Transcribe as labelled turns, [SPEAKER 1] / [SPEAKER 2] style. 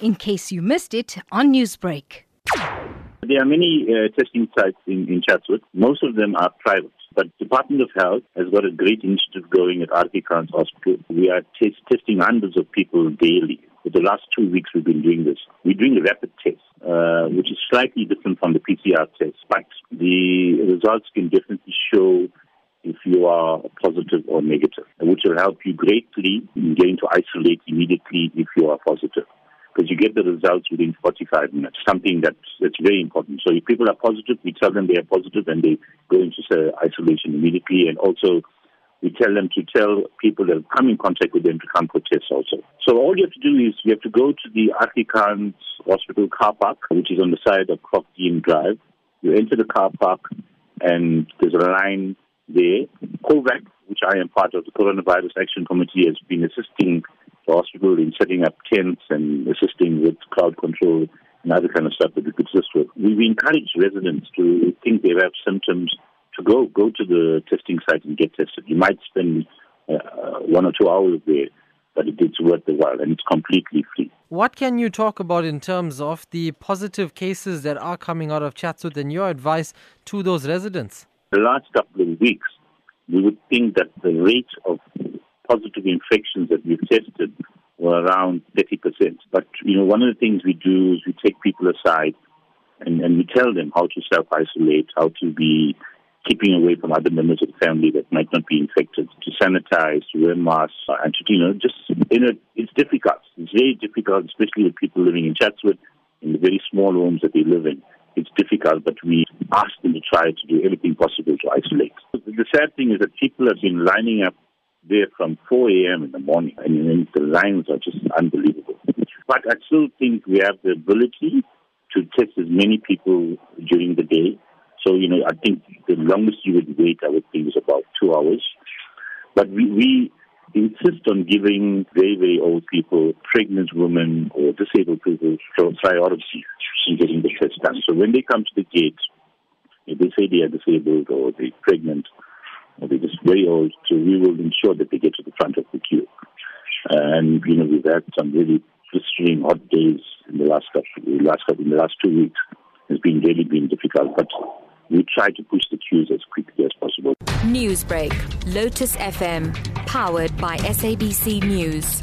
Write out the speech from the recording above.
[SPEAKER 1] in case you missed it on Newsbreak.
[SPEAKER 2] There are many uh, testing sites in, in Chatsworth. Most of them are private. But Department of Health has got a great initiative going at Khan's Hospital. We are test- testing hundreds of people daily. For the last two weeks, we've been doing this. We're doing a rapid test, uh, which is slightly different from the PCR test, but the results can definitely show if you are positive or negative, which will help you greatly in getting to isolate immediately if you are positive because you get the results within 45 minutes, something that's, that's very important. So if people are positive, we tell them they are positive and they go into isolation immediately. And also, we tell them to tell people that have come in contact with them to come for tests also. So all you have to do is you have to go to the RK Khan's Hospital car park, which is on the side of Croft Drive. You enter the car park and there's a line there. COVAC, which I am part of, the Coronavirus Action Committee, has been assisting the hospital in setting up tents and assisting with crowd control and other kind of stuff that we could assist with. We, we encourage residents to think they have symptoms to go go to the testing site and get tested. You might spend uh, one or two hours there, but it's worth the while and it's completely free.
[SPEAKER 3] What can you talk about in terms of the positive cases that are coming out of Chatsworth and your advice to those residents?
[SPEAKER 2] The last couple of weeks, we would think that the rate of positive infections that we've tested were around 30%. But, you know, one of the things we do is we take people aside and, and we tell them how to self-isolate, how to be keeping away from other members of the family that might not be infected, to sanitize, to wear masks, and to, you know, just, you know, it's difficult. It's very difficult, especially with people living in Chatsworth, in the very small homes that they live in. It's difficult, but we ask them to try to do everything possible to isolate. The sad thing is that people have been lining up there from 4 a.m. in the morning, and the lines are just unbelievable. But I still think we have the ability to test as many people during the day. So, you know, I think the longest you would wait, I would think, is about two hours. But we, we insist on giving very, very old people, pregnant women, or disabled people priority in getting the test done. So when they come to the gate, if they say they are disabled or they're pregnant, they're just very old, oh, so we will ensure that they get to the front of the queue. And you know, we've had some really blistering hot days in the last couple, the last couple, in the last two weeks. It's been really been difficult, but we try to push the queues as quickly as possible.
[SPEAKER 4] Newsbreak, Lotus FM, powered by SABC News.